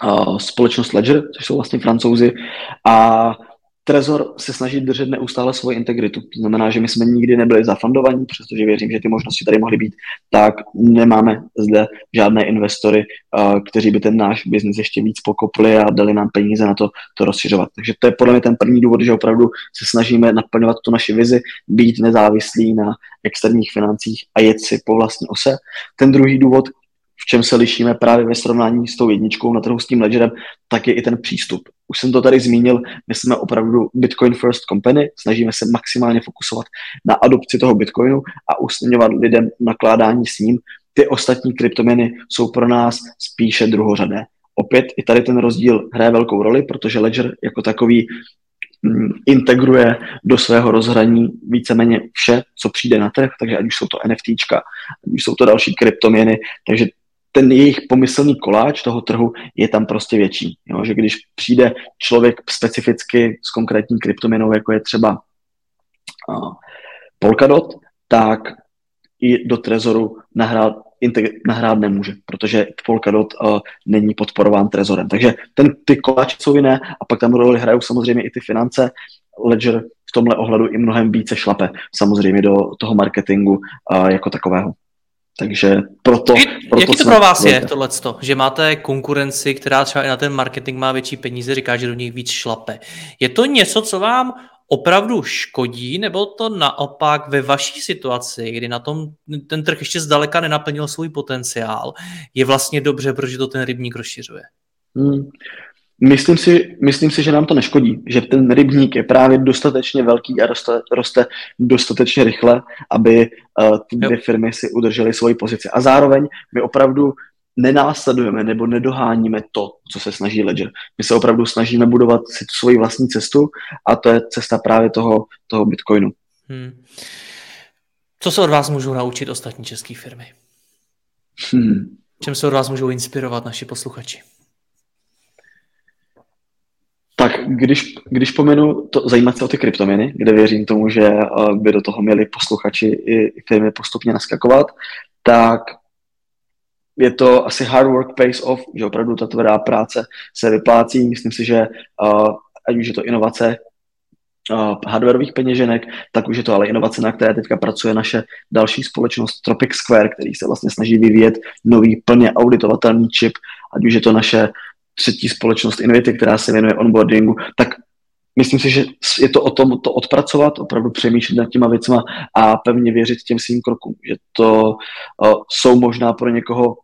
uh, společnost Ledger, což jsou vlastně francouzi. A Trezor se snaží držet neustále svoji integritu. To znamená, že my jsme nikdy nebyli zafandovaní, přestože věřím, že ty možnosti tady mohly být, tak nemáme zde žádné investory, kteří by ten náš biznis ještě víc pokopli a dali nám peníze na to, to rozšiřovat. Takže to je podle mě ten první důvod, že opravdu se snažíme naplňovat tu naši vizi, být nezávislí na externích financích a jet si po vlastní ose. Ten druhý důvod, v čem se lišíme právě ve srovnání s tou jedničkou na trhu s tím ledgerem, tak je i ten přístup. Už jsem to tady zmínil, my jsme opravdu Bitcoin First Company, snažíme se maximálně fokusovat na adopci toho Bitcoinu a usměňovat lidem nakládání s ním. Ty ostatní kryptoměny jsou pro nás spíše druhořadé. Opět i tady ten rozdíl hraje velkou roli, protože Ledger jako takový mm, integruje do svého rozhraní víceméně vše, co přijde na trh, takže ať už jsou to NFTčka, ať už jsou to další kryptoměny, takže ten jejich pomyslný koláč toho trhu je tam prostě větší. Jo? Že když přijde člověk specificky s konkrétní kryptoměnou, jako je třeba uh, Polkadot, tak i do Trezoru nahrát, nahrát nemůže, protože Polkadot uh, není podporován Trezorem. Takže ten, ty koláče jsou jiné a pak tam roli hrajou samozřejmě i ty finance. Ledger v tomhle ohledu i mnohem více šlape samozřejmě do toho marketingu uh, jako takového. Takže proto... Proto jaký to pro vás je tohleto, že máte konkurenci, která třeba i na ten marketing má větší peníze, říká, že do nich víc šlape. Je to něco, co vám opravdu škodí, nebo to naopak ve vaší situaci, kdy na tom ten trh ještě zdaleka nenaplnil svůj potenciál, je vlastně dobře, protože to ten rybník rozšiřuje? Hmm. Myslím si, myslím si, že nám to neškodí, že ten rybník je právě dostatečně velký a roste, roste dostatečně rychle, aby uh, ty dvě firmy si udržely svoji pozici. A zároveň my opravdu nenásledujeme nebo nedoháníme to, co se snaží Ledger. My se opravdu snažíme budovat si tu svoji vlastní cestu a to je cesta právě toho, toho Bitcoinu. Hmm. Co se od vás můžou naučit ostatní české firmy? Hmm. Čem se od vás můžou inspirovat naši posluchači? Tak když, když pomenu to, zajímat se o ty kryptoměny, kde věřím tomu, že eh, by do toho měli posluchači i firmy postupně naskakovat, tak je to asi hard work pays off, že opravdu ta tvrdá práce se vyplácí. Myslím si, že uh, ať už je to inovace uh, hardwareových peněženek, tak už je to ale inovace, na které teďka pracuje naše další společnost Tropic Square, který se vlastně snaží vyvíjet nový plně auditovatelný čip, ať už je to naše třetí společnost Invity, která se věnuje onboardingu, tak myslím si, že je to o tom to odpracovat, opravdu přemýšlet nad těma věcma a pevně věřit těm svým krokům, že to uh, jsou možná pro někoho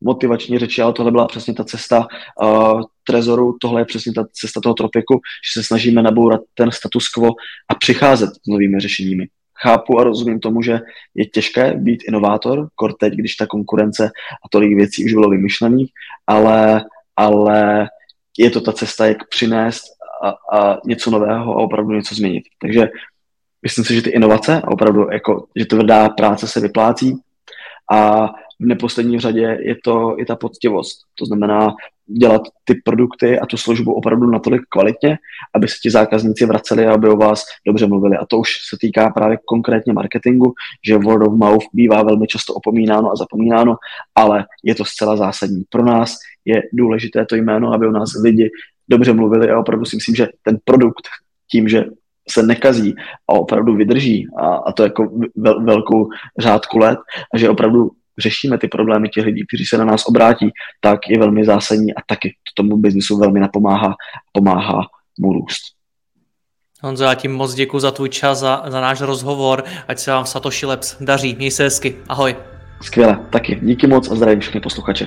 motivační řeči, ale tohle byla přesně ta cesta uh, Trezoru, tohle je přesně ta cesta toho tropiku, že se snažíme nabourat ten status quo a přicházet s novými řešeními. Chápu a rozumím tomu, že je těžké být inovátor, kor teď, když ta konkurence a tolik věcí už bylo vymyšlených, ale, ale je to ta cesta, jak přinést a, a něco nového a opravdu něco změnit. Takže myslím si, že ty inovace a opravdu jako, že tvrdá práce se vyplácí a v neposlední řadě je to i ta poctivost. To znamená dělat ty produkty a tu službu opravdu natolik kvalitně, aby se ti zákazníci vraceli a aby o vás dobře mluvili. A to už se týká právě konkrétně marketingu, že word of mouth bývá velmi často opomínáno a zapomínáno, ale je to zcela zásadní. Pro nás je důležité to jméno, aby o nás lidi dobře mluvili a opravdu si myslím, že ten produkt tím, že se nekazí a opravdu vydrží a, a to jako vel, velkou řádku let a že opravdu řešíme ty problémy těch lidí, kteří se na nás obrátí, tak je velmi zásadní a taky to tomu biznisu velmi napomáhá, pomáhá mu růst. Honzo, já ti moc děkuji za tvůj čas, za, za náš rozhovor, ať se vám v Satoshi Labs daří. Měj se hezky, ahoj. Skvěle, taky. Díky moc a zdravím všechny posluchače.